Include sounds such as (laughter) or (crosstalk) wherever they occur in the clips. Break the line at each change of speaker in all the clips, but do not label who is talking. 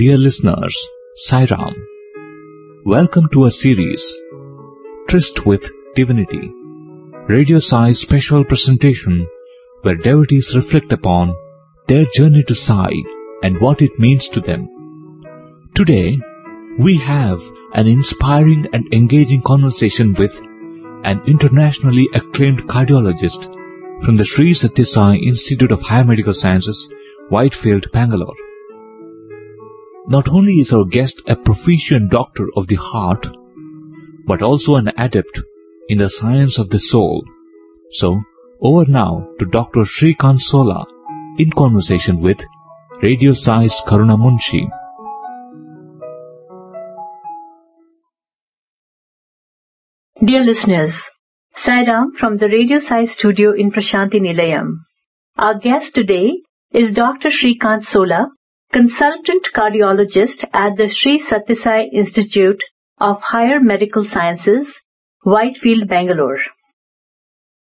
Dear listeners, Sairam. Welcome to a series, Tryst with Divinity, Radio Sai's special presentation where devotees reflect upon their journey to Sai and what it means to them. Today, we have an inspiring and engaging conversation with an internationally acclaimed cardiologist from the Sri Sathya Sai Institute of Higher Medical Sciences, Whitefield, Bangalore. Not only is our guest a proficient doctor of the heart, but also an adept in the science of the soul. So, over now to Dr. Srikant Sola in conversation with Radio Sai's Karuna Munshi.
Dear listeners, Sairam from the Radio Sai studio in Prashanti Nilayam. Our guest today is Dr. Srikant Sola, consultant cardiologist at the Sri Sathya Sai Institute of Higher Medical Sciences, Whitefield, Bangalore.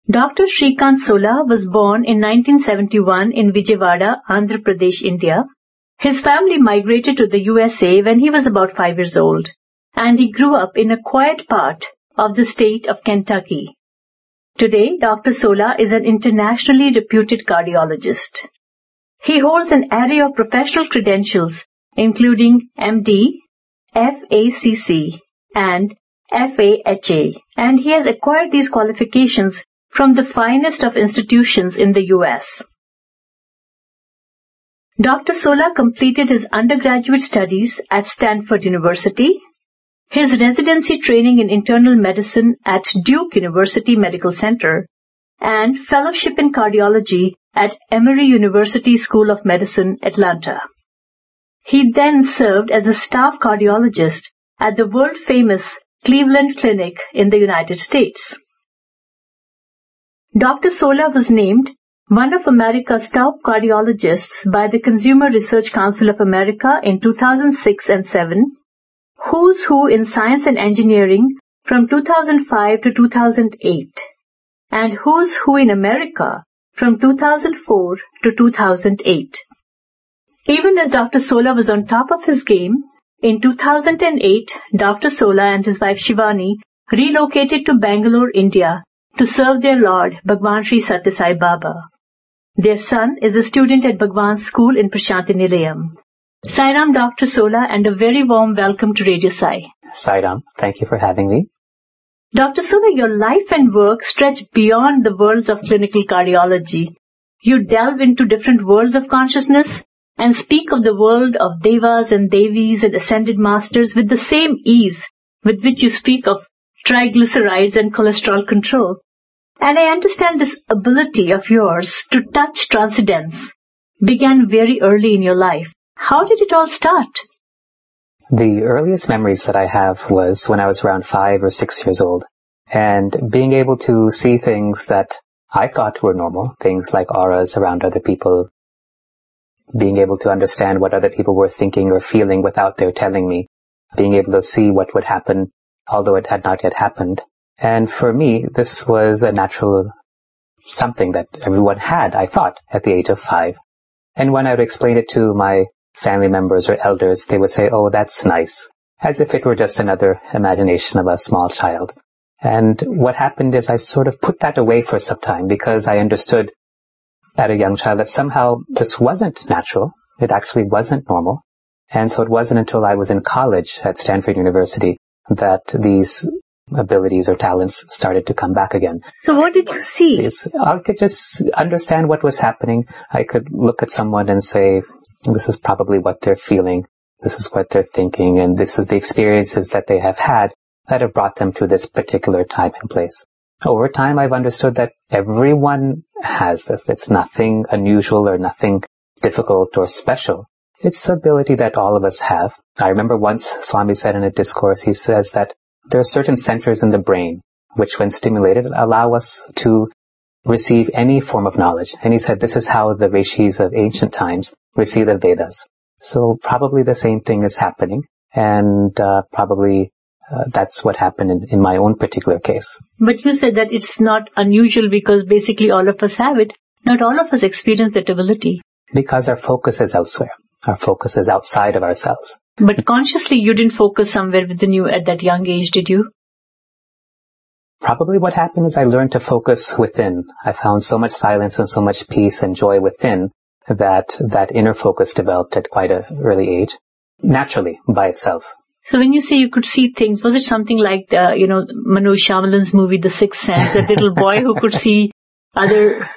Dr. Srikant Sola was born in 1971 in Vijayawada, Andhra Pradesh, India. His family migrated to the USA when he was about five years old, and he grew up in a quiet part of the state of Kentucky. Today, Dr. Sola is an internationally reputed cardiologist. He holds an array of professional credentials including MD, FACC, and FAHA, and he has acquired these qualifications from the finest of institutions in the US. Dr. Sola completed his undergraduate studies at Stanford University, his residency training in internal medicine at Duke University Medical Center, and fellowship in cardiology at Emory University School of Medicine, Atlanta. He then served as a staff cardiologist at the world famous Cleveland Clinic in the United States. Dr. Sola was named one of America's top cardiologists by the Consumer Research Council of America in 2006 and 7, Who's Who in Science and Engineering from 2005 to 2008, and Who's Who in America from 2004 to 2008. Even as Dr. Sola was on top of his game, in 2008, Dr. Sola and his wife Shivani relocated to Bangalore, India to serve their Lord, Bhagwan Sri Sathya Sai Baba. Their son is a student at Bhagwan's school in Prashanti Nilayam. Sairam Dr. Sola and a very warm welcome to Radio Sai.
Sairam, thank you for having me.
Dr. Sola, your life and work stretch beyond the worlds of clinical cardiology. You delve into different worlds of consciousness and speak of the world of devas and devis and ascended masters with the same ease with which you speak of triglycerides and cholesterol control. And I understand this ability of yours to touch transcendence began very early in your life. How did it all start?
The earliest memories that I have was when I was around five or six years old and being able to see things that I thought were normal, things like auras around other people, being able to understand what other people were thinking or feeling without their telling me, being able to see what would happen, although it had not yet happened. And for me, this was a natural something that everyone had, I thought, at the age of five. And when I would explain it to my family members or elders, they would say, oh, that's nice, as if it were just another imagination of a small child. And what happened is I sort of put that away for some time because I understood at a young child that somehow this wasn't natural. It actually wasn't normal. And so it wasn't until I was in college at Stanford University that these abilities or talents started to come back again.
So what did you see?
I could just understand what was happening. I could look at someone and say, this is probably what they're feeling. This is what they're thinking. And this is the experiences that they have had that have brought them to this particular time and place. Over time, I've understood that everyone has this. It's nothing unusual or nothing difficult or special. It's ability that all of us have. I remember once Swami said in a discourse, he says that there are certain centers in the brain which when stimulated allow us to receive any form of knowledge. And he said this is how the rishis of ancient times received the Vedas. So probably the same thing is happening and uh, probably uh, that's what happened in, in my own particular case.
But you said that it's not unusual because basically all of us have it. Not all of us experience that ability.
Because our focus is elsewhere. Our focus is outside of ourselves.
But consciously, you didn't focus somewhere within you at that young age, did you?
Probably what happened is I learned to focus within. I found so much silence and so much peace and joy within that that inner focus developed at quite an early age, naturally by itself.
So when you say you could see things, was it something like the, you know, Manoj Shyamalan's movie The Sixth Sense, that little boy who could see other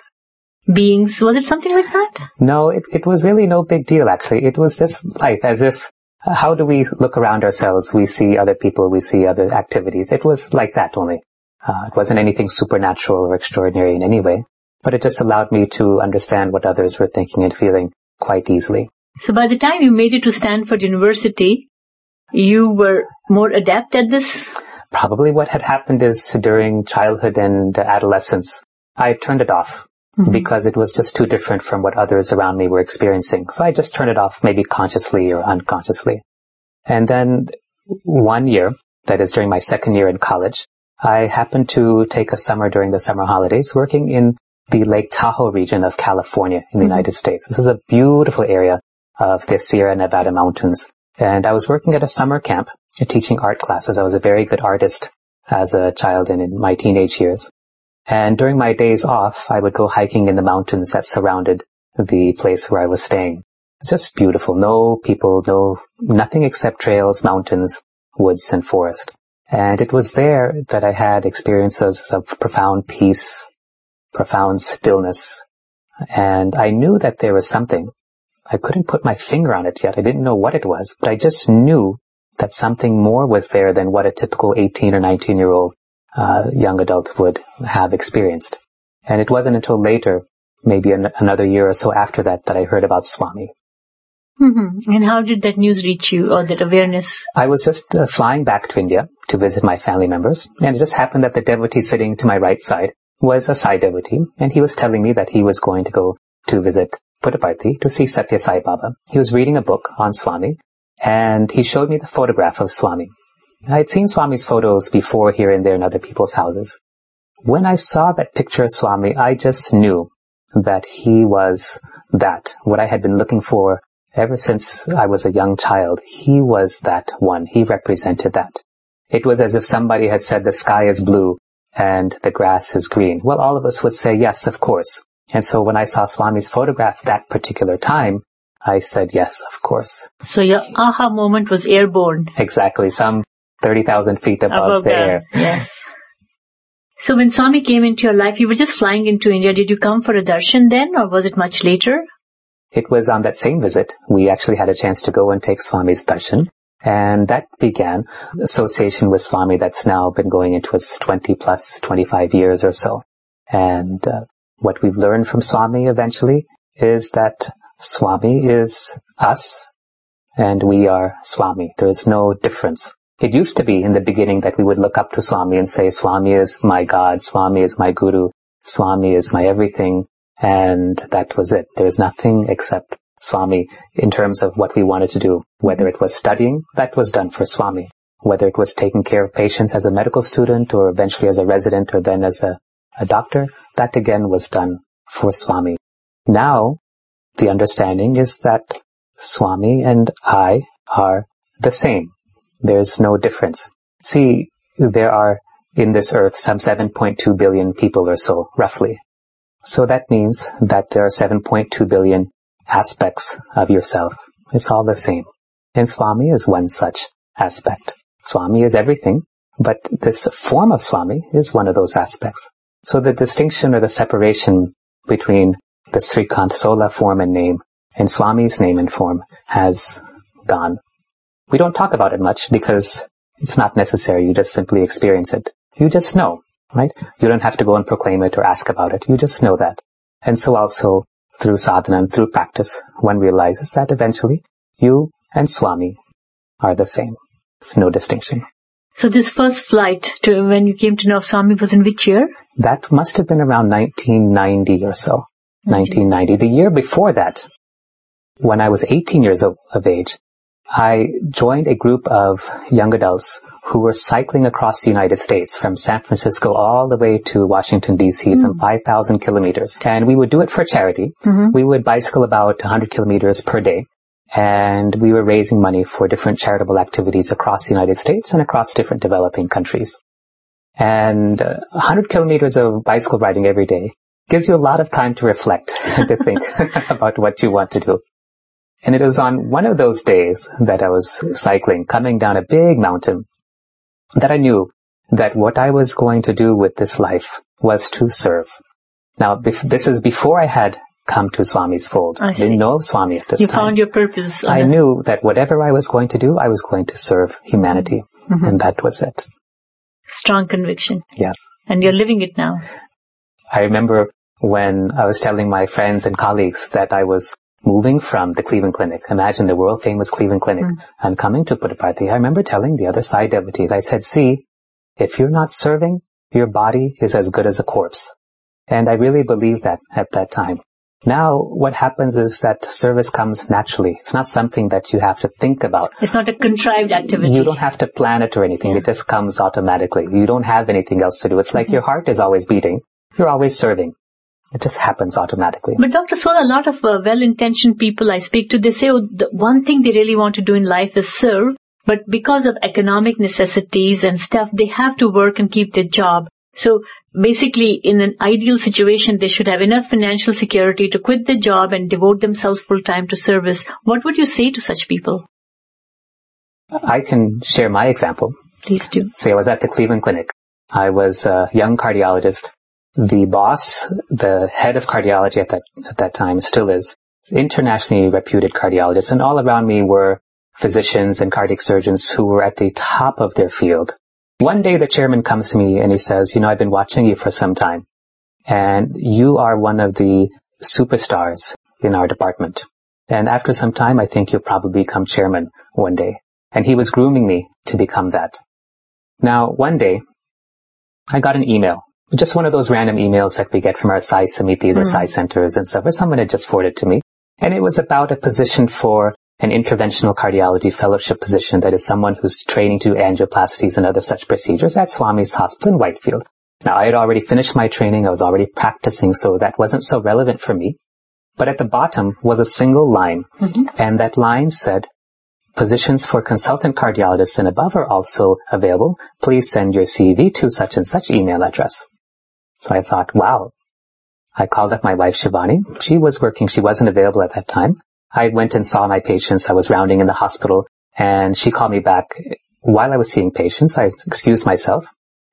beings? Was it something like that?
No, it, it was really no big deal actually. It was just life as if how do we look around ourselves? We see other people, we see other activities. It was like that only. Uh, it wasn't anything supernatural or extraordinary in any way, but it just allowed me to understand what others were thinking and feeling quite easily.
So by the time you made it to Stanford University, you were more adept at this?
Probably what had happened is during childhood and adolescence, I turned it off mm-hmm. because it was just too different from what others around me were experiencing. So I just turned it off maybe consciously or unconsciously. And then one year, that is during my second year in college, I happened to take a summer during the summer holidays working in the Lake Tahoe region of California in the mm-hmm. United States. This is a beautiful area of the Sierra Nevada mountains. And I was working at a summer camp teaching art classes. I was a very good artist as a child and in my teenage years. And during my days off, I would go hiking in the mountains that surrounded the place where I was staying. It's just beautiful. No people, no, nothing except trails, mountains, woods, and forest. And it was there that I had experiences of profound peace, profound stillness. And I knew that there was something. I couldn't put my finger on it yet. I didn't know what it was, but I just knew that something more was there than what a typical 18 or 19 year old uh, young adult would have experienced. And it wasn't until later, maybe an- another year or so after that, that I heard about Swami.
Mm-hmm. And how did that news reach you or that awareness?
I was just uh, flying back to India to visit my family members, and it just happened that the devotee sitting to my right side was a Sai devotee, and he was telling me that he was going to go to visit Puttaparthi to see Sathya Sai Baba. He was reading a book on Swami, and he showed me the photograph of Swami. I had seen Swami's photos before here and there in other people's houses. When I saw that picture of Swami, I just knew that he was that, what I had been looking for ever since I was a young child. He was that one. He represented that. It was as if somebody had said the sky is blue and the grass is green. Well, all of us would say yes, of course. And so when I saw Swami's photograph that particular time, I said yes, of course.
So your aha moment was airborne.
Exactly. Some 30,000 feet above, above the air.
Yes. So when Swami came into your life, you were just flying into India. Did you come for a darshan then or was it much later?
It was on that same visit. We actually had a chance to go and take Swami's darshan. And that began association with Swami that's now been going into its 20 plus 25 years or so. And uh, what we've learned from Swami eventually is that Swami is us and we are Swami. There's no difference. It used to be in the beginning that we would look up to Swami and say, Swami is my God, Swami is my Guru, Swami is my everything, and that was it. There was nothing except Swami in terms of what we wanted to do. Whether it was studying, that was done for Swami. Whether it was taking care of patients as a medical student or eventually as a resident or then as a, a doctor, that again was done for Swami. Now, the understanding is that Swami and I are the same. There's no difference. See, there are in this earth some 7.2 billion people or so, roughly. So that means that there are 7.2 billion aspects of yourself. It's all the same. And Swami is one such aspect. Swami is everything, but this form of Swami is one of those aspects. So the distinction or the separation between the Srikant Sola form and name and Swami's name and form has gone. We don't talk about it much because it's not necessary. You just simply experience it. You just know, right? You don't have to go and proclaim it or ask about it. You just know that. And so also through sadhana and through practice, one realizes that eventually you and Swami are the same. It's no distinction.
So this first flight to when you came to know Swami was in which year?
That must have been around 1990 or so. 1990. The year before that, when I was 18 years of, of age, I joined a group of young adults who were cycling across the United States from San Francisco all the way to Washington DC, mm. some 5,000 kilometers. And we would do it for charity. Mm-hmm. We would bicycle about 100 kilometers per day. and we were raising money for different charitable activities across the United States and across different developing countries. And uh, 100 kilometers of bicycle riding every day gives you a lot of time to reflect and to think (laughs) (laughs) about what you want to do. And it was on one of those days that I was cycling, coming down a big mountain, that I knew that what I was going to do with this life was to serve. Now, this is before I had come to Swami's fold.
I
I didn't know Swami at this
You
time.
You found your purpose.
I knew that whatever I was going to do, I was going to serve humanity.
Mhm.
And that was it.
Strong conviction.
Yes.
And you're living it now.
I remember when I was telling my friends and colleagues that I was moving from the Cleveland Clinic. Imagine the world famous Cleveland Clinic
Mm.
and coming to Puttaparthi. I remember telling the other Sai devotees, I said, see, if you're not serving, your body is as good as a corpse. And I really believed that at that time. Now, what happens is that service comes naturally. It's not something that you have to think about.
It's not a contrived activity.
You don't have to plan it or anything.
Yeah.
It just comes automatically. You don't have anything else to do. It's like your heart is always beating. You're always serving. It just happens automatically.
But Dr. Sola, a lot of uh, well-intentioned people I speak to, they say oh, the one thing they really want to do in life is serve, but because of economic necessities and stuff, they have to work and keep their job. So basically, in an ideal situation, they should have enough financial security to quit their job and devote themselves full time to service. What would you say to such people?
I can share my example.
Please do.
Say I was at the Cleveland Clinic. I was a young cardiologist. The boss, the head of cardiology at that, at that time, still is, internationally reputed cardiologist, and all around me were physicians and cardiac surgeons who were at the top of their field. One day the chairman comes to me and he says, you know, I've been watching you for some time, and you are one of the superstars in our department. And after some time, I think you'll probably become chairman one day. And he was grooming me to become that. Now, one day, I got an email, just one of those random emails that we get from our Sai Samitis or
Mm.
Sai centers and stuff, where someone had just forwarded to me. And it was about a position for an interventional cardiology fellowship position that is someone who's training to do angioplasties and other such procedures at Swami's Hospital in Whitefield. Now, I had already finished my training. I was already practicing, so that wasn't so relevant for me. But at the bottom was a single line,
Mhm.
and that line said, Positions for consultant cardiologists and above are also available. Please send your CV to such and such email address. So I thought, wow. I called up my wife Shivani. She was working. She wasn't available at that time. I went and saw my patients. I was rounding in the hospital and she called me back while I was seeing patients. I excused myself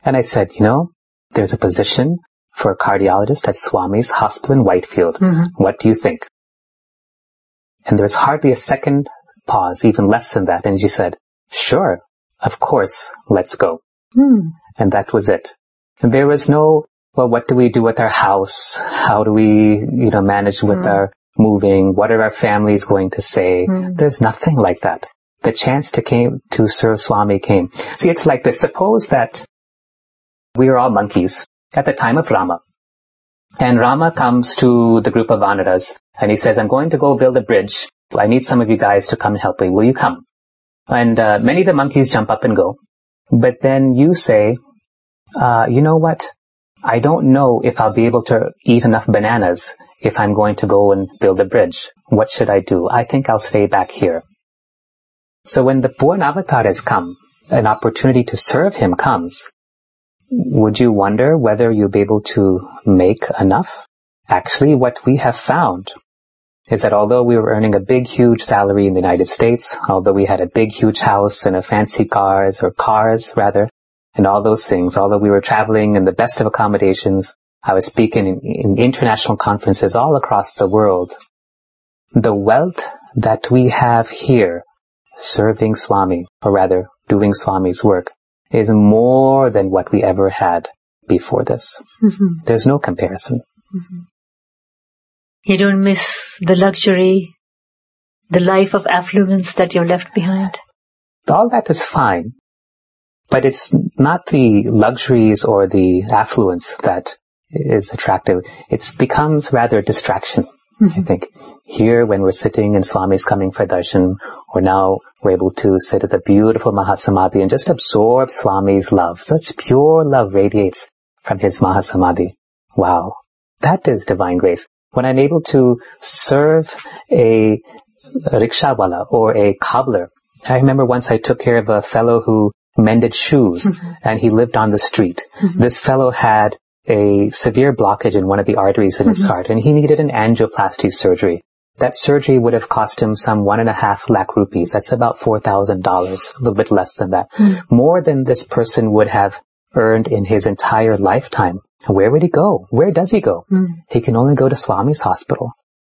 and I said, you know, there's a position for a cardiologist at Swami's Hospital in Whitefield.
Mhm.
What do you think? And there was hardly a second pause, even less than that. And she said, sure, of course, let's go.
Hmm.
And that was it. And there was no, well, what do we do with our house? How do we, you know, manage with
Hmm.
our moving? What are our families going to say?
Hmm.
There's nothing like that. The chance to came, to serve Swami came. See, it's like this. Suppose that we are all monkeys at the time of Rama. And Rama comes to the group of Vanaras and he says, I'm going to go build a bridge. I need some of you guys to come and help me. Will you come? And uh, many of the monkeys jump up and go. But then you say, uh, you know what? I don't know if I'll be able to eat enough bananas if I'm going to go and build a bridge. What should I do? I think I'll stay back here. So when the Purna Avatar has come, an opportunity to serve him comes, would you wonder whether you'll be able to make enough? Actually, what we have found is that although we were earning a big, huge salary in the United States, although we had a big, huge house and a fancy cars, or cars rather, and all those things, although we were traveling in the best of accommodations, I was speaking in, in international conferences all across the world, the wealth that we have here serving Swami, or rather doing Swami's work, is more than what we ever had before this.
Mhm.
There's no comparison.
You don't miss the luxury, the life of affluence that you're left behind.
all that is fine, but it's not the luxuries or the affluence that is attractive. It becomes rather a distraction, I mm-hmm. think. Here, when we're sitting and Swami's coming for darshan, or now we're able to sit at the beautiful Mahasamadhi and just absorb Swami's love. Such pure love radiates from his Mahasamadhi. Wow. That is divine grace. When I'm able to serve a a rickshawala or a cobbler. I remember once I took care of a fellow who mended shoes
Mm-hmm.
and he lived on the street. This fellow had a severe blockage in one of the arteries in
Mm-hmm.
his heart and he needed an angioplasty surgery. That surgery would have cost him some one and a half lakh rupees. That's about four thousand dollars, a little bit less than that. More than this person would have earned in his entire lifetime. Where would he go? Where does he go? He can only go to Swami's hospital.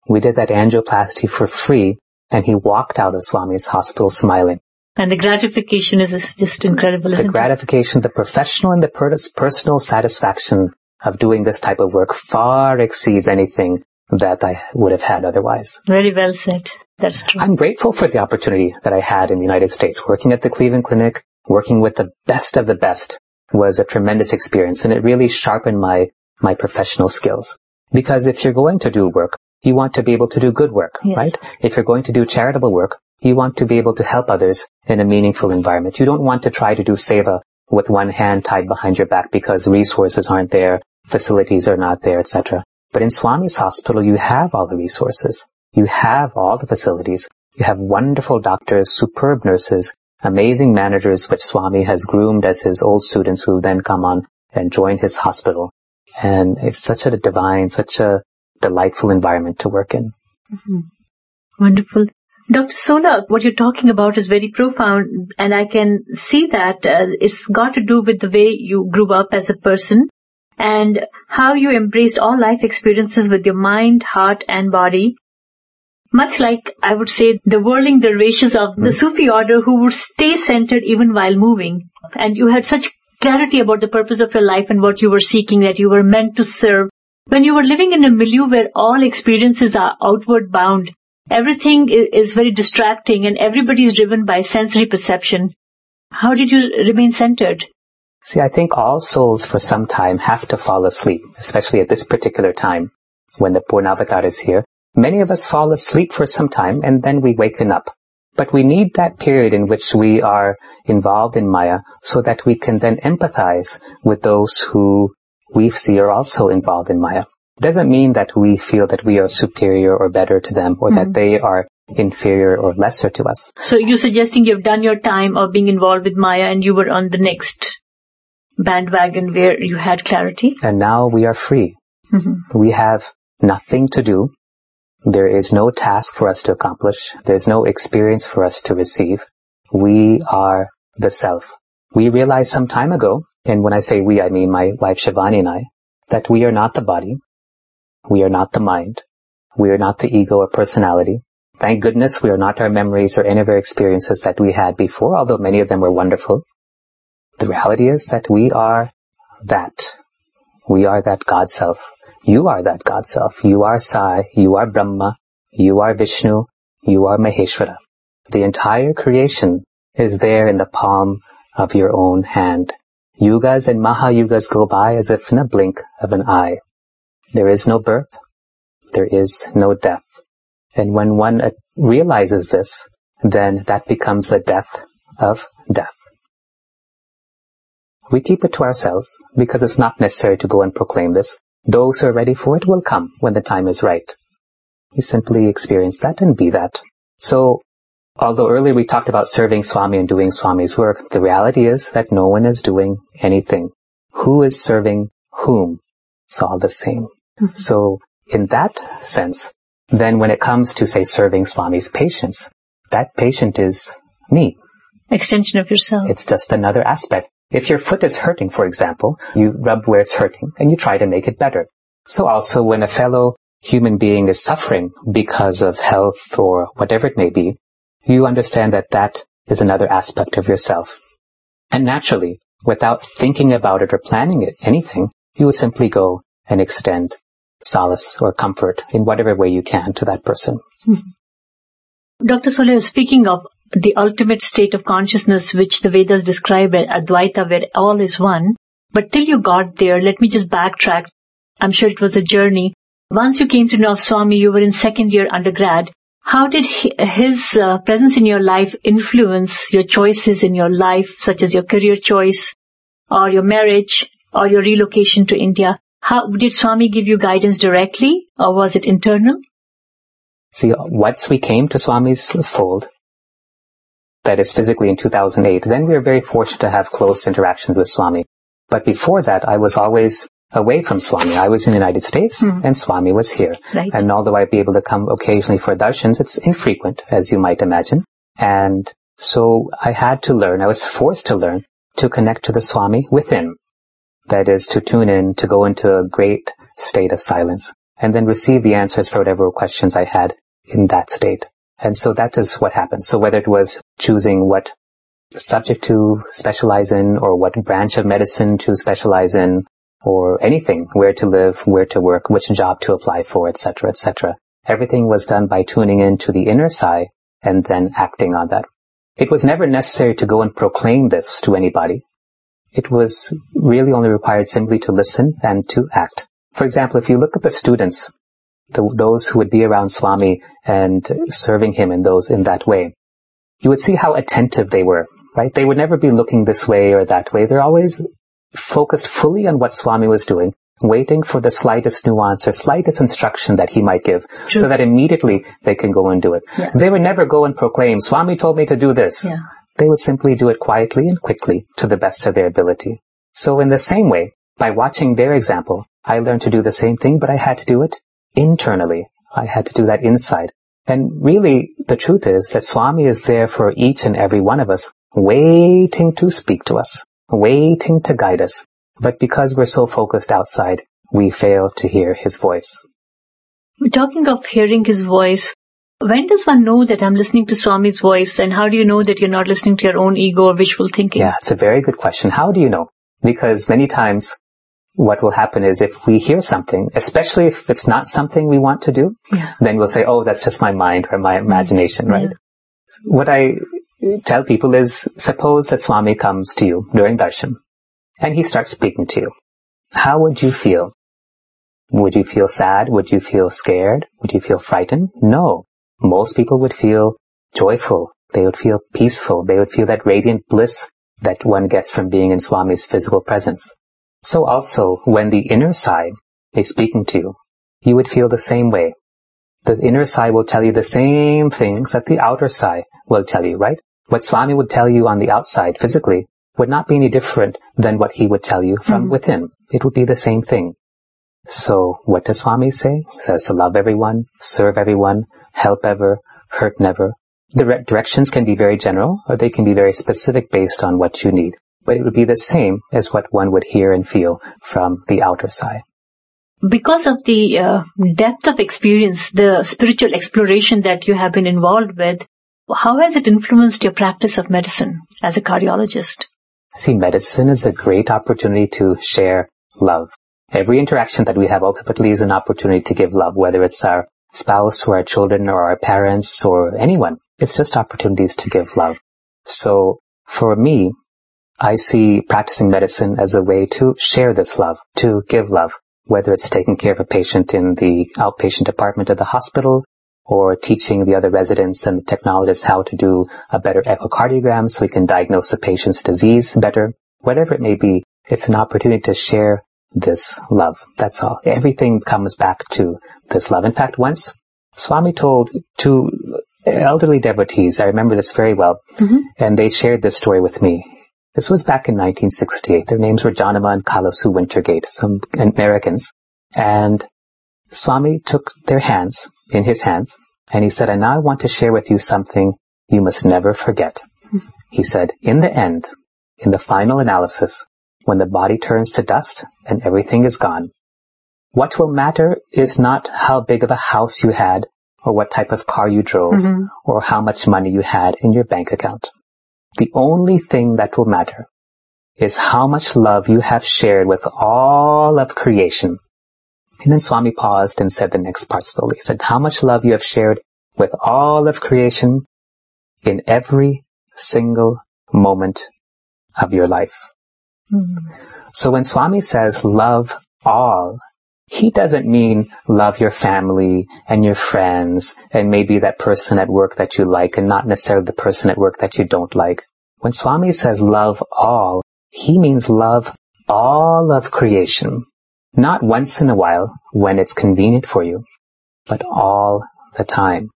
We did that angioplasty for free and he walked out of Swami's hospital smiling.
And the gratification is just incredible,
The gratification, the professional and the per- personal satisfaction of doing this type of work far exceeds anything that I would have had otherwise.
Very well said. That's true.
I'm grateful for the opportunity that I had in the United States. Working at the Cleveland Clinic, working with the best of the best was a tremendous experience and it really sharpened my, my professional skills. Because if you're going to do work, you want to be able to do good work,
Yes.
right? If you're going to do charitable work, you want to be able to help others in a meaningful environment. You don't want to try to do seva with one hand tied behind your back because resources aren't there, facilities are not there, etc. But in Swami's hospital, you have all the resources. You have all the facilities. You have wonderful doctors, superb nurses, amazing managers, which Swami has groomed as his old students who then come on and join his hospital. And it's such a divine, such a delightful environment to work in. Mm-hmm.
Wonderful. Dr. Sola, what you're talking about is very profound and I can see that uh, it's got to do with the way you grew up as a person and how you embraced all life experiences with your mind, heart and body. Much like, I would say, the whirling dervishes of the Sufi order who would stay centered even while moving. And you had such clarity about the purpose of your life and what you were seeking, that you were meant to serve. When you were living in a milieu where all experiences are outward bound, everything is very distracting and everybody is driven by sensory perception. How did you remain centered?
See, I think all souls for some time have to fall asleep, especially at this particular time when the Purnavatar is here. Many of us fall asleep for some time and then we waken up. But we need that period in which we are involved in Maya so that we can then empathize with those who we see are also involved in Maya. Doesn't mean that we feel that we are superior or better to them or that they are inferior or lesser to us.
So you're suggesting you've done your time of being involved with Maya and you were on the next bandwagon where you had clarity?
And now we are free.
Mhm.
We have nothing to do. There is no task for us to accomplish. There's no experience for us to receive. We are the self. We realized some time ago, and when I say we, I mean my wife Shivani and I, that we are not the body. We are not the mind. We are not the ego or personality. Thank goodness we are not our memories or any of our experiences that we had before, although many of them were wonderful. The reality is that we are that. We are that God self. You are that God self. You are Sai. You are Brahma. You are Vishnu. You are Maheshwara. The entire creation is there in the palm of your own hand. Yugas and Mahayugas go by as if in a blink of an eye. There is no birth. There is no death. And when one uh, realizes this, then that becomes the death of death. We keep it to ourselves because it's not necessary to go and proclaim this. Those who are ready for it will come when the time is right. You simply experience that and be that. So, although earlier we talked about serving Swami and doing Swami's work, the reality is that no one is doing anything. Who is serving whom? It's all the same. So, in that sense, then when it comes to, say, serving Swami's patients, that patient is me.
Extension of yourself.
It's just another aspect. If your foot is hurting, for example, you rub where it's hurting and you try to make it better. So also when a fellow human being is suffering because of health or whatever it may be, you understand that that is another aspect of yourself. And naturally, without thinking about it or planning it, anything, you will simply go and extend solace or comfort in whatever way you can to that person. (laughs)
Dr. Sola, speaking of the ultimate state of consciousness which the Vedas describe as Advaita where all is one, but till you got there, let me just backtrack. I'm sure it was a journey. Once you came to know Swami, you were in second year undergrad. How did his uh, presence in your life influence your choices in your life, such as your career choice, or your marriage, or your relocation to India? How did Swami give you guidance directly, or was it internal?
See, once we came to Swami's fold, that is physically in 2008, then we were very fortunate to have close interactions with Swami. But before that, I was always away from Swami. I was in the United States
Hmm.
and Swami was here.
Right.
And although I'd be able to come occasionally for darshans, it's infrequent, as you might imagine. And so I had to learn, I was forced to learn to connect to the Swami within. That is to tune in, to go into a great state of silence and then receive the answers for whatever questions I had in that state. And so that is what happened. So whether it was choosing what subject to specialize in or what branch of medicine to specialize in or anything, where to live, where to work, which job to apply for, etc., etc. Everything was done by tuning in to the inner side and then acting on that. It was never necessary to go and proclaim this to anybody. It was really only required simply to listen and to act. For example, if you look at the students, the, those who would be around Swami and serving him in those in that way, you would see how attentive they were, right? They would never be looking this way or that way. They're always focused fully on what Swami was doing, waiting for the slightest nuance or slightest instruction that he might give,
True.
so that immediately they can go and do it.
Yeah.
They would never go and proclaim, Swami told me to do this.
Yeah.
They would simply do it quietly and quickly to the best of their ability. So in the same way, by watching their example, I learned to do the same thing, but I had to do it internally. I had to do that inside. And really, the truth is that Swami is there for each and every one of us, waiting to speak to us, waiting to guide us. But because we're so focused outside, we fail to hear his voice.
We're talking of hearing his voice, when does one know that I'm listening to Swami's voice and how do you know that you're not listening to your own ego or wishful thinking?
Yeah, it's a very good question. How do you know? Because many times what will happen is if we hear something, especially if it's not something we want to do,
Yeah.
then we'll say, oh, that's just my mind or my imagination, mm-hmm. right?
Yeah.
What I tell people is, suppose that Swami comes to you during darshan and he starts speaking to you. How would you feel? Would you feel sad? Would you feel scared? Would you feel frightened? No. Most people would feel joyful. They would feel peaceful. They would feel that radiant bliss that one gets from being in Swami's physical presence. So also, when the inner side is speaking to you, you would feel the same way. The inner side will tell you the same things that the outer side will tell you, right? What Swami would tell you on the outside physically would not be any different than what he would tell you from
Mhm.
within. It would be the same thing. So what does Swami say? He says to love everyone, serve everyone, help ever, hurt never. The re- directions can be very general or they can be very specific based on what you need. But it would be the same as what one would hear and feel from the outer side.
Because of the uh, depth of experience, the spiritual exploration that you have been involved with, how has it influenced your practice of medicine as a cardiologist?
See, medicine is a great opportunity to share love. Every interaction that we have ultimately is an opportunity to give love, whether it's our spouse or our children or our parents or anyone. It's just opportunities to give love. So for me, I see practicing medicine as a way to share this love, to give love, whether it's taking care of a patient in the outpatient department of the hospital or teaching the other residents and the technologists how to do a better echocardiogram so we can diagnose a patient's disease better. Whatever it may be, it's an opportunity to share this love. That's all. Everything comes back to this love. In fact, once Swami told two elderly devotees, I remember this very well,
Mhm.
and they shared this story with me. This was back in 1968. Their names were Janama and Kalasu Wintergate, some Americans. And Swami took their hands, in his hands, and he said, and now I want to share with you something you must never forget. He said, in the end, in the final analysis, when the body turns to dust and everything is gone, what will matter is not how big of a house you had or what type of car you drove
Mhm.
or how much money you had in your bank account. The only thing that will matter is how much love you have shared with all of creation. And then Swami paused and said the next part slowly. He said, how much love you have shared with all of creation in every single moment of your life. So when Swami says love all, he doesn't mean love your family and your friends and maybe that person at work that you like and not necessarily the person at work that you don't like. When Swami says love all, he means love all of creation. Not once in a while when it's convenient for you, but all the time.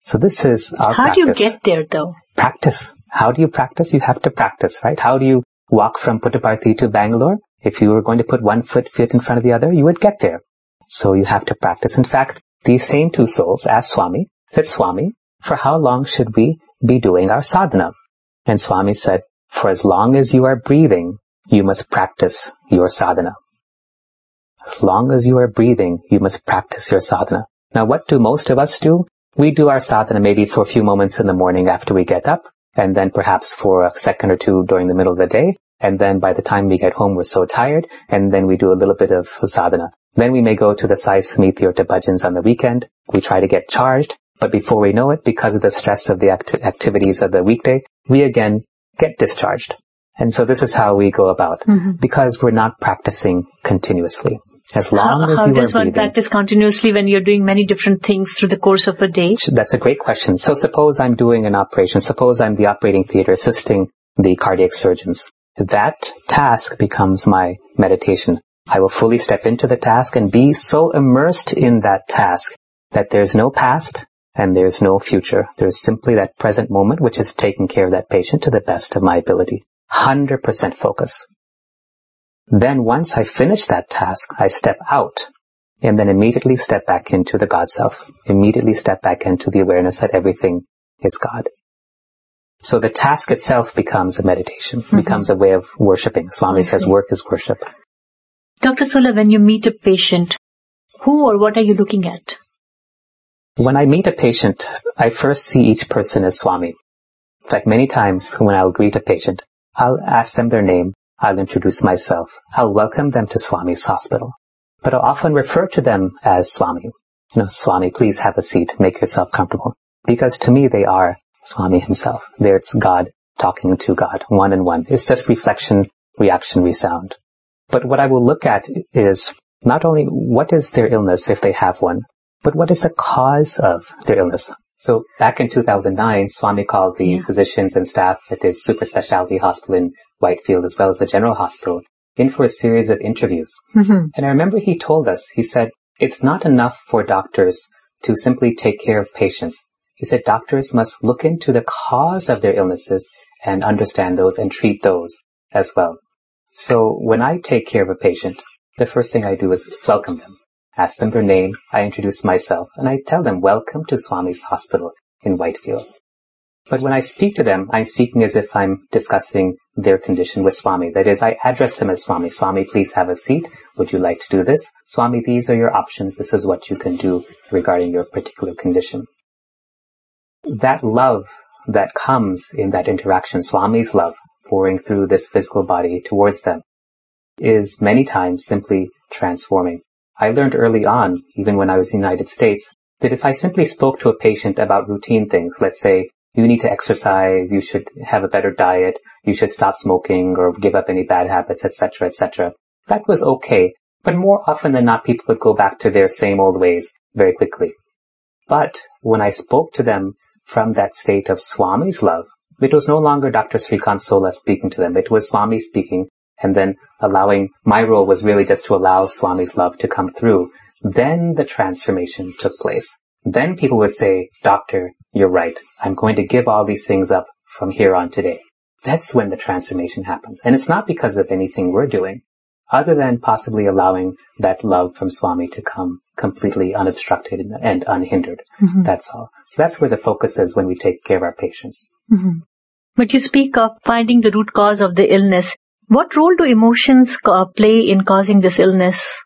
So this is our
How
practice.
do you get there though?
practice. How do you practice? You have to practice, right? How do you walk from Puttaparthi to Bangalore? If you were going to put one foot fit in front of the other, you would get there. So you have to practice. In fact, these same two souls asked Swami, said, Swami, for how long should we be doing our sadhana? And Swami said, for as long as you are breathing, you must practice your sadhana. As long as you are breathing, you must practice your sadhana. Now, what do most of us do? We do our sadhana maybe for a few moments in the morning after we get up, and then perhaps for a second or two during the middle of the day, and then by the time we get home we're so tired, and then we do a little bit of sadhana. Then we may go to the Sai Samiti or to bhajans on the weekend. We try to get charged, but before we know it, because of the stress of the acti- activities of the weekday, we again get discharged. And so this is how we go about,
Mhm.
because we're not practicing continuously. As long
How,
as
how
you
does
are
one
breathing.
practice continuously when you're doing many different things through the course of a day?
That's a great question. So suppose I'm doing an operation. Suppose I'm the operating theater assisting the cardiac surgeons. That task becomes my meditation. I will fully step into the task and be so immersed in that task that there's no past and there's no future. There's simply that present moment which is taking care of that patient to the best of my ability. 100% focus. Then once I finish that task, I step out and then immediately step back into the God self. Immediately step back into the awareness that everything is God. So the task itself becomes a meditation, mm-hmm. becomes a way of worshiping. Swami says work is worship.
Dr. Sola, when you meet a patient, who or what are you looking at?
When I meet a patient, I first see each person as Swami. In fact, many times when I'll greet a patient, I'll ask them their name, I'll introduce myself, I'll welcome them to Swami's hospital. But I'll often refer to them as Swami. You know, Swami, please have a seat, make yourself comfortable. Because to me they are Swami himself. There it's God talking to God, one and one. It's just reflection, reaction, resound. But what I will look at is not only what is their illness if they have one, but what is the cause of their illness? So back in 2009, Swami called the
Yeah.
physicians and staff at his super specialty hospital in Whitefield as well as the general hospital in for a series of interviews.
Mm-hmm.
And I remember he told us, he said, it's not enough for doctors to simply take care of patients. He said doctors must look into the cause of their illnesses and understand those and treat those as well. So when I take care of a patient, the first thing I do is welcome them, ask them their name, I introduce myself, and I tell them welcome to Swami's hospital in Whitefield. But when I speak to them, I'm speaking as if I'm discussing their condition with Swami. That is, I address them as Swami. Swami, please have a seat. Would you like to do this? Swami, these are your options. This is what you can do regarding your particular condition. That love that comes in that interaction, Swami's love pouring through this physical body towards them is many times simply transforming. I learned early on, even when I was in the United States, that if I simply spoke to a patient about routine things, let's say, you need to exercise, you should have a better diet, you should stop smoking or give up any bad habits, etc., etc. That was okay, but more often than not, people would go back to their same old ways very quickly. But when I spoke to them from that state of Swami's love, it was no longer Dr. Srikant Sola speaking to them. It was Swami speaking and then allowing, my role was really just to allow Swami's love to come through. Then the transformation took place. Then people would say, doctor, you're right. I'm going to give all these things up from here on today. That's when the transformation happens. And it's not because of anything we're doing, other than possibly allowing that love from Swami to come completely unobstructed and unhindered.
Mm-hmm.
That's all. So that's where the focus is when we take care of our patients.
Mm-hmm. But you speak of finding the root cause of the illness. What role do emotions play in causing this illness?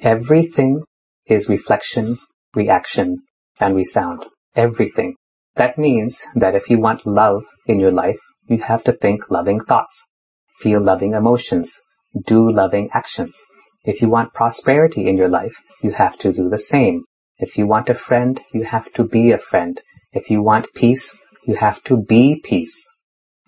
Everything is reflection, reaction, and resound. Everything. That means that if you want love in your life, you have to think loving thoughts, feel loving emotions, do loving actions. If you want prosperity in your life, you have to do the same. If you want a friend, you have to be a friend. If you want peace, you have to be peace.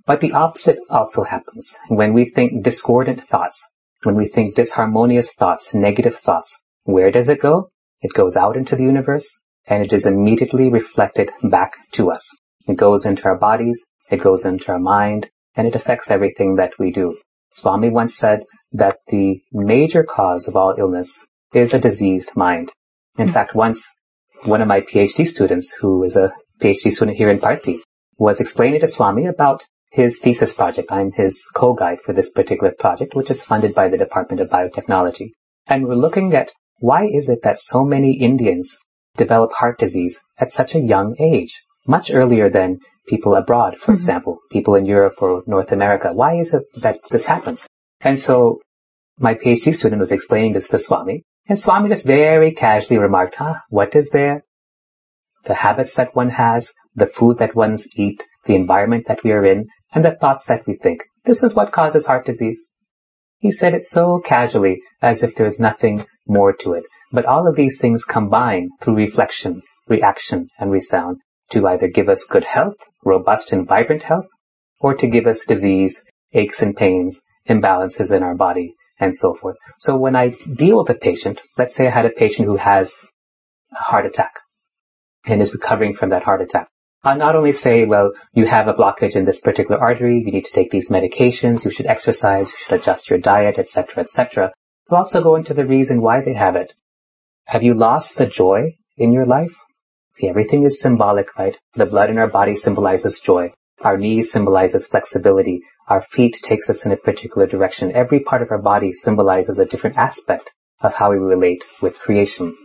But the opposite also happens. When we think discordant thoughts, when we think disharmonious thoughts, negative thoughts, where does it go? It goes out into the universe and it is immediately reflected back to us. It goes into our bodies, it goes into our mind, and it affects everything that we do. Swami once said that the major cause of all illness is a diseased mind. In fact, once one of my PhD students, who is a PhD student here in Parthi, was explaining to Swami about his thesis project. I'm his co-guide for this particular project, which is funded by the Department of Biotechnology. And we're looking at why is it that so many Indians develop heart disease at such a young age, much earlier than people abroad, for mm-hmm. example, people in Europe or North America. Why is it that this happens? And so my PhD student was explaining this to Swami, and Swami just very casually remarked, huh, what is there? The habits that one has, the food that one's eat, the environment that we are in, and the thoughts that we think. This is what causes heart disease. He said it so casually, as if there was nothing more to it. But all of these things combine through reflection, reaction, and resound to either give us good health, robust and vibrant health, or to give us disease, aches and pains, imbalances in our body, and so forth. So when I deal with a patient, let's say I had a patient who has a heart attack and is recovering from that heart attack. I'll not only say, well, you have a blockage in this particular artery, you need to take these medications, you should exercise, you should adjust your diet, etc., etc. I'll also go into the reason why they have it. Have you lost the joy in your life? See, everything is symbolic, right? The blood in our body symbolizes joy. Our knees symbolizes flexibility. Our feet takes us in a particular direction. Every part of our body symbolizes a different aspect of how we relate with creation.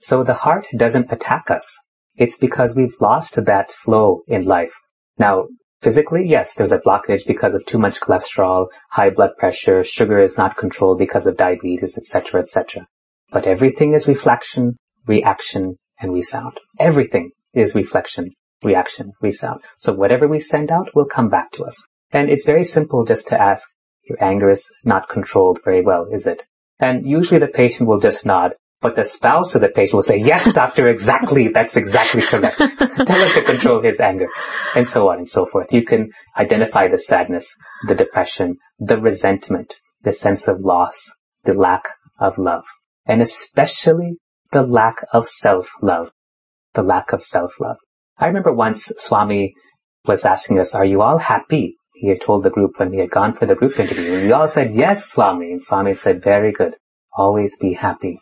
So the heart doesn't attack us. It's because we've lost that flow in life. Now, physically, yes, there's a blockage because of too much cholesterol, high blood pressure, sugar is not controlled because of diabetes, etc., etc. But everything is reflection, reaction, and resound. Everything is reflection, reaction, resound. So whatever we send out will come back to us. And it's very simple just to ask, your anger is not controlled very well, is it? And usually the patient will just nod, but the spouse of the patient will say, yes, doctor, exactly, that's exactly correct. (laughs) Tell him to control his anger, and so on and so forth. You can identify the sadness, the depression, the resentment, the sense of loss, the lack of love, and especially the lack of self-love. The lack of self-love. I remember once Swami was asking us, are you all happy? He had told the group when we had gone for the group interview. And we all said, yes, Swami. And Swami said, very good. Always be happy.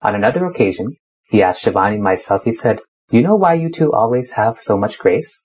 On another occasion, he asked Shivani and myself, he said, you know why you two always have so much grace?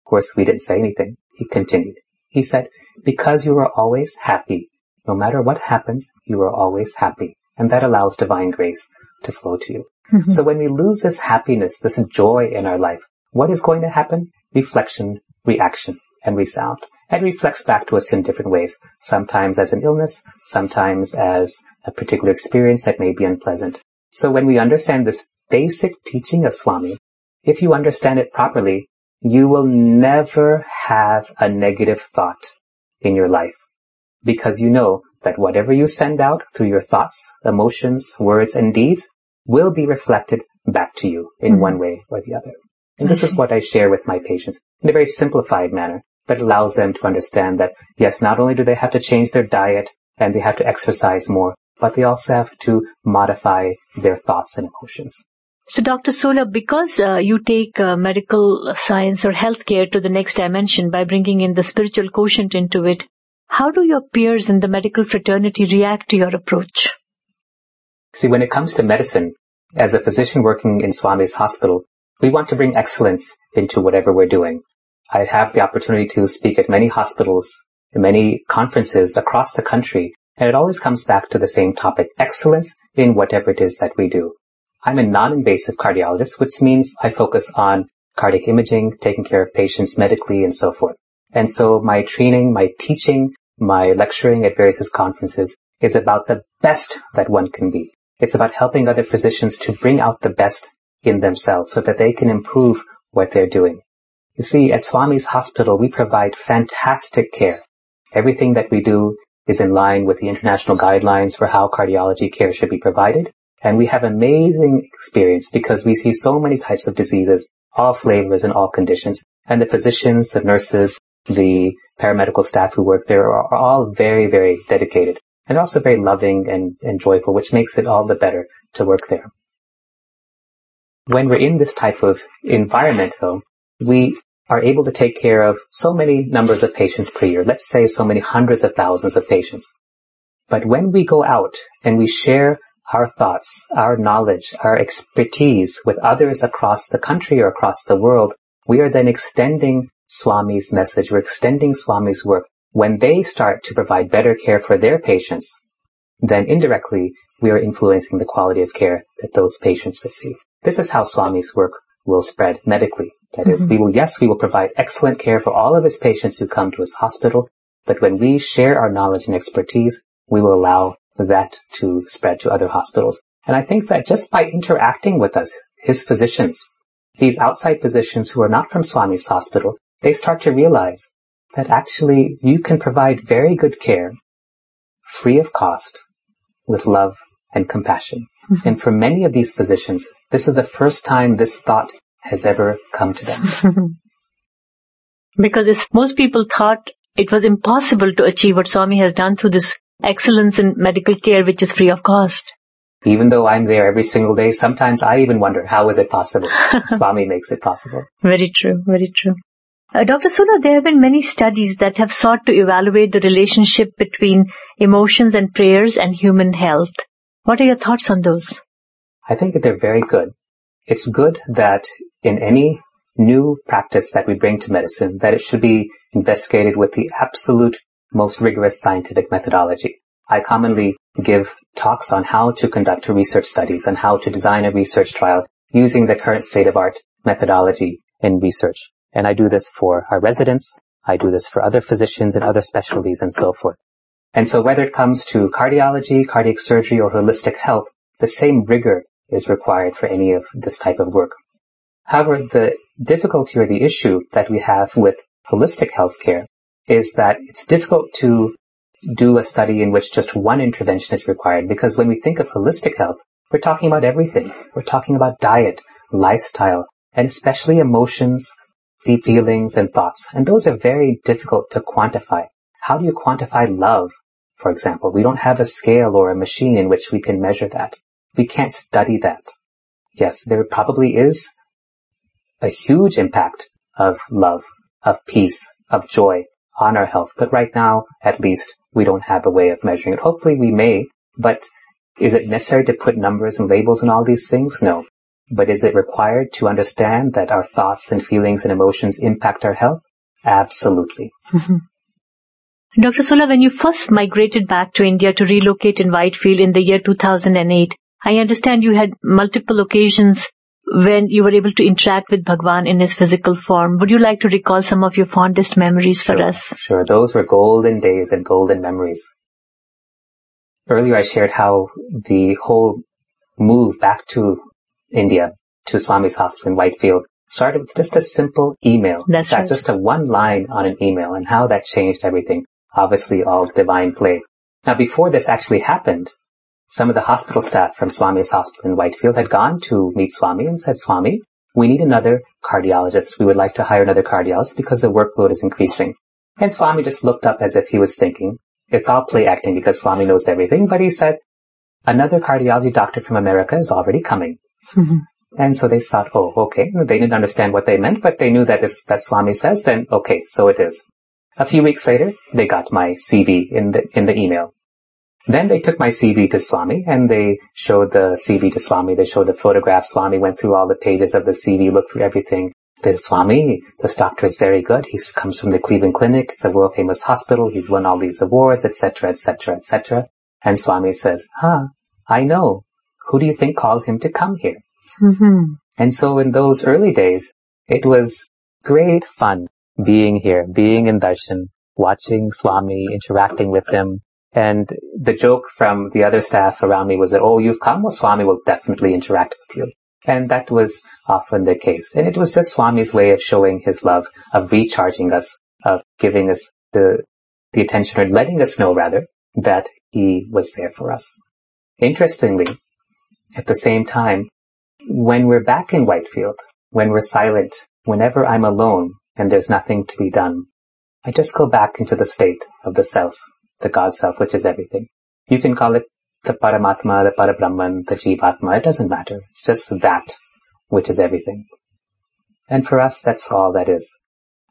Of course, we didn't say anything. He continued. He said, because you are always happy. No matter what happens, you are always happy. And that allows divine grace to flow to you. Mm-hmm. So when we lose this happiness, this joy in our life, what is going to happen? Reflection, reaction, and resound. And reflects back to us in different ways. Sometimes as an illness, sometimes as a particular experience that may be unpleasant. So when we understand this basic teaching of Swami, if you understand it properly, you will never have a negative thought in your life because you know that whatever you send out through your thoughts, emotions, words, and deeds will be reflected back to you in mm-hmm. one way or the other. And this is what I share with my patients in a very simplified manner that allows them to understand that yes, not only do they have to change their diet and they have to exercise more, but they also have to modify their thoughts and emotions.
So, Dr. Sola, because uh, you take uh, medical science or healthcare to the next dimension by bringing in the spiritual quotient into it, how do your peers in the medical fraternity react to your approach?
See, when it comes to medicine, as a physician working in Swami's hospital, we want to bring excellence into whatever we're doing. I have the opportunity to speak at many hospitals, many conferences across the country, and it always comes back to the same topic, excellence in whatever it is that we do. I'm a non-invasive cardiologist, which means I focus on cardiac imaging, taking care of patients medically, and so forth. And so my training, my teaching, my lecturing at various conferences is about the best that one can be. It's about helping other physicians to bring out the best in themselves so that they can improve what they're doing. You see, at Swami's hospital, we provide fantastic care. Everything that we do is in line with the international guidelines for how cardiology care should be provided. And we have amazing experience because we see so many types of diseases, all flavors and all conditions. And the physicians, the nurses, the paramedical staff who work there are, all very, very dedicated and also very loving and, and joyful, which makes it all the better to work there. When we're in this type of environment though, we are able to take care of so many numbers of patients per year. Let's say so many hundreds of thousands of patients. But when we go out and we share our thoughts, our knowledge, our expertise with others across the country or across the world, we are then extending Swami's message. We're extending Swami's work. When they start to provide better care for their patients, then indirectly we are influencing the quality of care that those patients receive. This is how Swami's work will spread medically. That is, we mm-hmm. will, yes, we will provide excellent care for all of his patients who come to his hospital, but when we share our knowledge and expertise, we will allow that to spread to other hospitals. And I think that just by interacting with us, his physicians, these outside physicians who are not from Swami's hospital, they start to realize that actually you can provide very good care free of cost with love and compassion.
Mm-hmm.
And for many of these physicians, this is the first time this thought has ever come to them. (laughs)
because most people thought it was impossible to achieve what Swami has done through this excellence in medical care, which is free of cost.
Even though I'm there every single day, sometimes I even wonder, how is it possible? (laughs) Swami makes it possible.
Very true, very true. Uh, Dr. Sola, there have been many studies that have sought to evaluate the relationship between emotions and prayers and human health. What are your thoughts on those?
I think that they're very good. It's good that in any new practice that we bring to medicine, that it should be investigated with the absolute most rigorous scientific methodology. I commonly give talks on how to conduct research studies and how to design a research trial using the current state of art methodology in research. And I do this for our residents. I do this for other physicians and other specialties and so forth. And so whether it comes to cardiology, cardiac surgery, or holistic health, the same rigor is required for any of this type of work. However, the difficulty or the issue that we have with holistic healthcare is that it's difficult to do a study in which just one intervention is required because when we think of holistic health, we're talking about everything. We're talking about diet, lifestyle, and especially emotions, feelings, and thoughts. And those are very difficult to quantify. How do you quantify love, for example? We don't have a scale or a machine in which we can measure that. We can't study that. Yes, there probably is a huge impact of love, of peace, of joy on our health. But right now, at least, we don't have a way of measuring it. Hopefully we may, but is it necessary to put numbers and labels on all these things? No. But is it required to understand that our thoughts and feelings and emotions impact our health? Absolutely. Mm-hmm.
Dr. Sola, when you first migrated back to India to relocate in Whitefield in the year 2008, I understand you had multiple occasions when you were able to interact with Bhagwan in his physical form. Would you like to recall some of your fondest memories for
Sure,
us?
Sure. Those were golden days and golden memories. Earlier I shared how the whole move back to India, to Swami's hospital in Whitefield, started with just a simple email.
That's
In fact,
right.
just a one line on an email and how that changed everything. Obviously all divine play. Now before this actually happened, some of the hospital staff from Swami's hospital in Whitefield had gone to meet Swami and said, Swami, we need another cardiologist. We would like to hire another cardiologist because the workload is increasing. And Swami just looked up as if he was thinking. It's all play acting because Swami knows everything, but he said, another cardiology doctor from America is already coming. (laughs) And so they thought, oh, okay. They didn't understand what they meant, but they knew that if that Swami says, then okay, so it is. A few weeks later, they got my CV in the, in the email. Then they took my CV to Swami and they showed the CV to Swami. They showed the photograph. Swami went through all the pages of the CV, looked through everything. Said, Swami, this doctor is very good. He comes from the Cleveland Clinic. It's a world famous hospital. He's won all these awards, etc., etc., etc. And Swami says, huh, I know. Who do you think called him to come here?
Mm-hmm.
And so in those early days, it was great fun being here, being in darshan, watching Swami, interacting with him. And the joke from the other staff around me was that, oh, you've come? Well, Swami will definitely interact with you. And that was often the case. And it was just Swami's way of showing his love, of recharging us, of giving us the, the attention, or letting us know rather, that he was there for us. Interestingly, at the same time, when we're back in Whitefield, when we're silent, whenever I'm alone and there's nothing to be done, I just go back into the state of the self, the God self, which is everything. You can call it the Paramatma, the Parabrahman, the Jivatma, it doesn't matter. It's just that which is everything. And for us, that's all that is.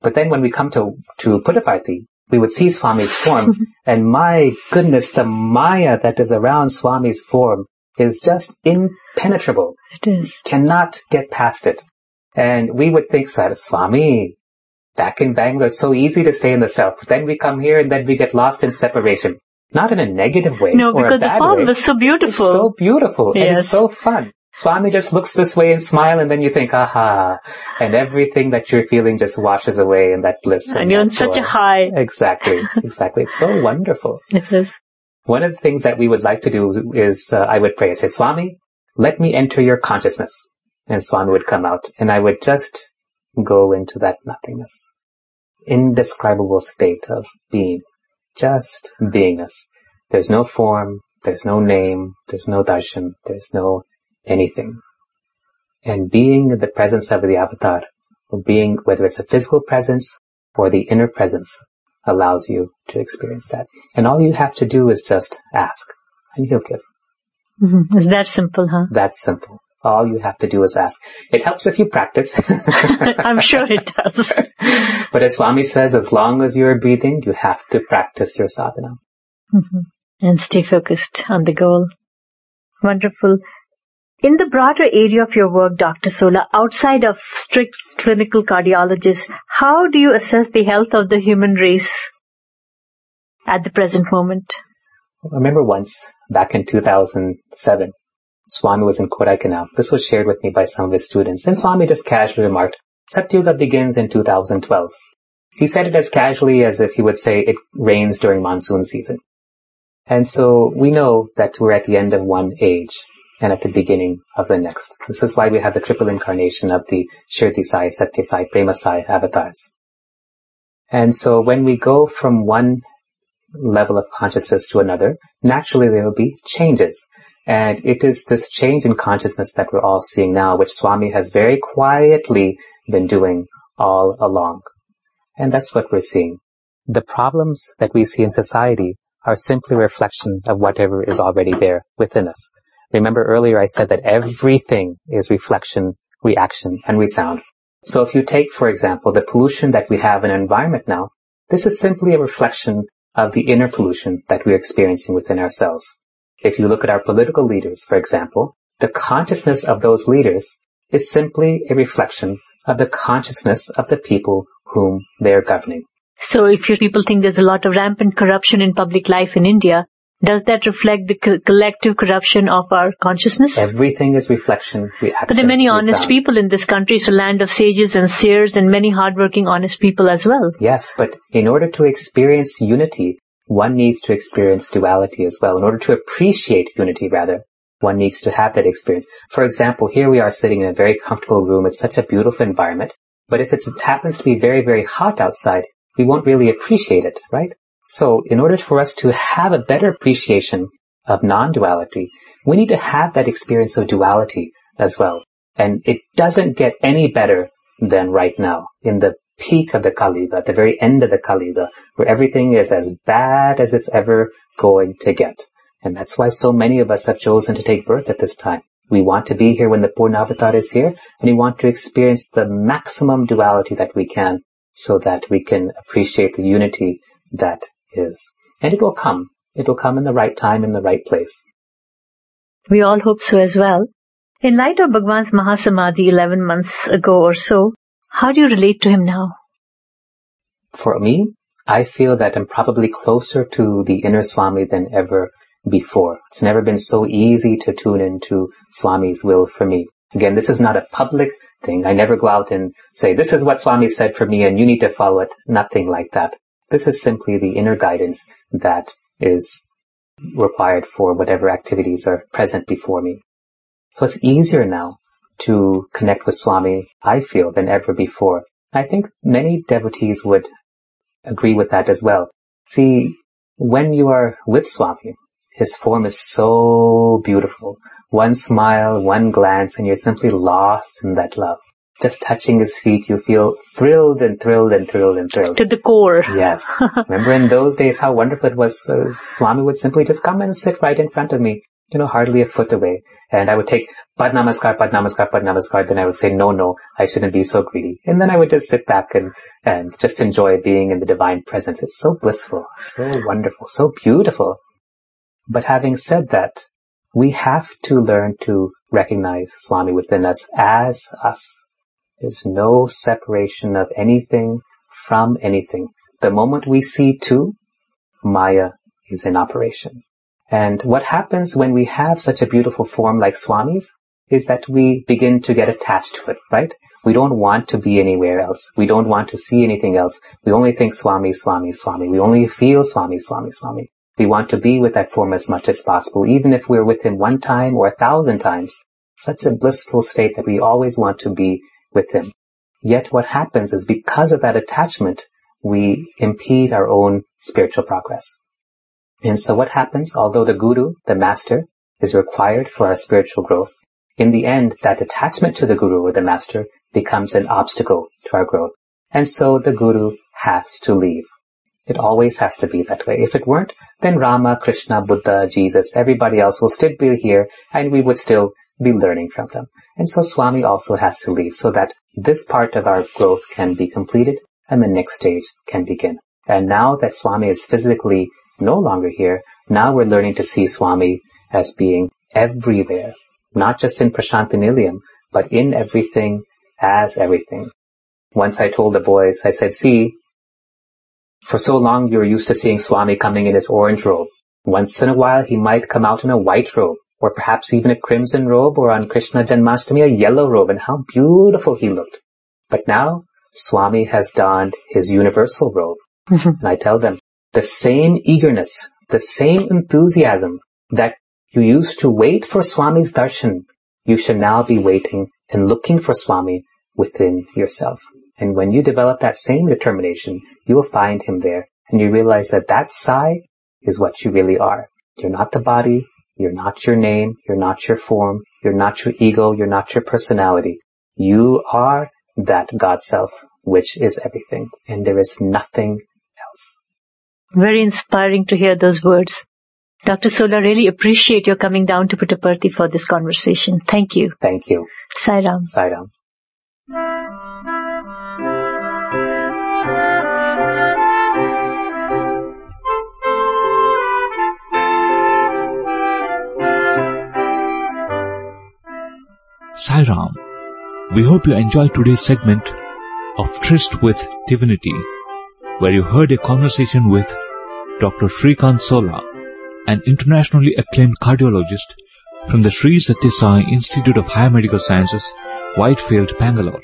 But then when we come to, to Puttaparthi, we would see Swami's form, (laughs) and my goodness, the Maya that is around Swami's form is just impenetrable.
It is.
Cannot get past it. And we would think, Swami, back in Bangalore, it's so easy to stay in the self. Then we come here and then we get lost in separation. Not in a negative way.
No, because the form was so beautiful.
It's so beautiful. And it's so fun. Swami just looks this way and smile and then you think, aha. And everything that you're feeling just washes away in that bliss.
and you're on such a high.
Exactly. Exactly. It's so wonderful.
It is.
One of the things that we would like to do is uh, I would pray. Say, Swami, let me enter your consciousness. And Swami would come out and I would just go into that nothingness. Indescribable state of being. Just beingness. There's no form. There's no name. There's no darshan. There's no anything. And being in the presence of the avatar, being, whether it's a physical presence or the inner presence, allows you to experience that. And all you have to do is just ask, and he'll give.
Mhm. It's that simple, huh?
That's simple. All you have to do is ask. It helps if you practice. (laughs)
I'm sure it does. (laughs)
but as Swami says, as long as you're breathing, you have to practice your sadhana.
Mhm. And stay focused on the goal. Wonderful. In the broader area of your work, Dr. Sola, outside of strict clinical cardiologists, how do you assess the health of the human race at the present moment?
I remember once, back in 2007, Swami was in Kodaikanal. This was shared with me by some of his students, and Swami just casually remarked, Satyuga begins in 2012. He said it as casually as if he would say it rains during monsoon season. And so we know that we're at the end of one age and at the beginning of the next. This is why we have the triple incarnation of the Shirdi Sai, Sathya Sai, Prema Sai avatars. And so when we go from one level of consciousness to another, naturally there will be changes. And it is this change in consciousness that we're all seeing now, which Swami has very quietly been doing all along. And that's what we're seeing. The problems that we see in society are simply a reflection of whatever is already there within us. Remember earlier I said that everything is reflection, reaction, and resound. So if you take, for example, the pollution that we have in our environment now, this is simply a reflection of the inner pollution that we're experiencing within ourselves. If you look at our political leaders, for example, the consciousness of those leaders is simply a reflection of the consciousness of the people whom they're governing.
So if you people think there's a lot of rampant corruption in public life in India, does that reflect the co- collective corruption of our consciousness?
Everything is reflection, reaction.
But there are many honest people in this country. It's a land of sages and seers and many hardworking, honest people as well.
Yes, but in order to experience unity, one needs to experience duality as well. In order to appreciate unity, rather, one needs to have that experience. For example, here we are sitting in a very comfortable room. It's such a beautiful environment. But if it's, it happens to be very, very hot outside, we won't really appreciate it, right? So in order for us to have a better appreciation of non-duality, we need to have that experience of duality as well. And it doesn't get any better than right now in the peak of the Kali at the very end of the Kali where everything is as bad as it's ever going to get. And that's why so many of us have chosen to take birth at this time. We want to be here when the Purna Avatar is here, and we want to experience the maximum duality that we can so that we can appreciate the unity that is. And it will come. It will come in the right time, in the right place.
We all hope so as well. In light of Bhagwan's Mahasamadhi 11 months ago or so, how do you relate to him now?
For me, I feel that I'm probably closer to the inner Swami than ever before. It's never been so easy to tune into Swami's will for me. Again, this is not a public thing. I never go out and say, this is what Swami said for me and you need to follow it. Nothing like that. This is simply the inner guidance that is required for whatever activities are present before me. So it's easier now to connect with Swami, I feel, than ever before. I think many devotees would agree with that as well. See, when you are with Swami, his form is so beautiful. One smile, one glance, and you're simply lost in that love. Just touching his feet, you feel thrilled and thrilled and thrilled and thrilled.
To the core.
Yes. (laughs) Remember in those days how wonderful it was. Uh, Swami would simply just come and sit right in front of me, you know, hardly a foot away. And I would take Pad Namaskar, Pad Namaskar, Pad Namaskar. Then I would say, no, no, I shouldn't be so greedy. And then I would just sit back and, and just enjoy being in the divine presence. It's so blissful, so wonderful, so beautiful. But having said that, we have to learn to recognize Swami within us as us. There's no separation of anything from anything. The moment we see two, Maya is in operation. And what happens when we have such a beautiful form like Swami's is that we begin to get attached to it, right? We don't want to be anywhere else. We don't want to see anything else. We only think Swami, Swami, Swami. We only feel Swami, Swami, Swami. We want to be with that form as much as possible, even if we're with him one time or a thousand times. Such a blissful state that we always want to be with him. Yet what happens is because of that attachment, we impede our own spiritual progress. And so what happens, although the guru, the master, is required for our spiritual growth, in the end, that attachment to the guru or the master becomes an obstacle to our growth. And so the guru has to leave. It always has to be that way. If it weren't, then Rama, Krishna, Buddha, Jesus, everybody else will still be here and we would still be learning from them. And so Swami also has to leave so that this part of our growth can be completed and the next stage can begin. And now that Swami is physically no longer here, now we're learning to see Swami as being everywhere, not just in Prashanthi Nilayam, but in everything as everything. Once I told the boys, I said, see, for so long you're used to seeing Swami coming in his orange robe. Once in a while he might come out in a white robe, or perhaps even a crimson robe, or on Krishna Janmashtami a yellow robe, and how beautiful he looked. But now, Swami has donned his universal robe. Mm-hmm. and I tell them, the same eagerness, the same enthusiasm that you used to wait for Swami's darshan, you should now be waiting and looking for Swami within yourself. And when you develop that same determination, you will find him there and you realize that that Sai is what you really are. You're not the body, you're not your name, you're not your form, you're not your ego, you're not your personality. You are that God self, which is everything. And there is nothing else.
Very inspiring to hear those words. Dr. Sola, really appreciate your coming down to Puttaparthi for this conversation. Thank you.
Thank you.
Sairam.
Sairam.
Sairam. We hope you enjoyed today's segment of Tryst with Divinity, where you heard a conversation with Dr. Srikant Sola, an internationally acclaimed cardiologist from the Sri Sathya Sai Institute of Higher Medical Sciences, Whitefield, Bangalore.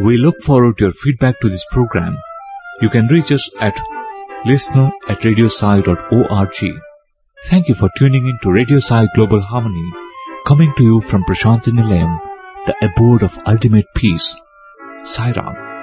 We look forward to your feedback to this program. You can reach us at listener at radiosai.org. Thank you for tuning in to Radio Sai Global Harmony, coming to you from Prashanthi Nilayam, the abode of ultimate peace. Sai Ram.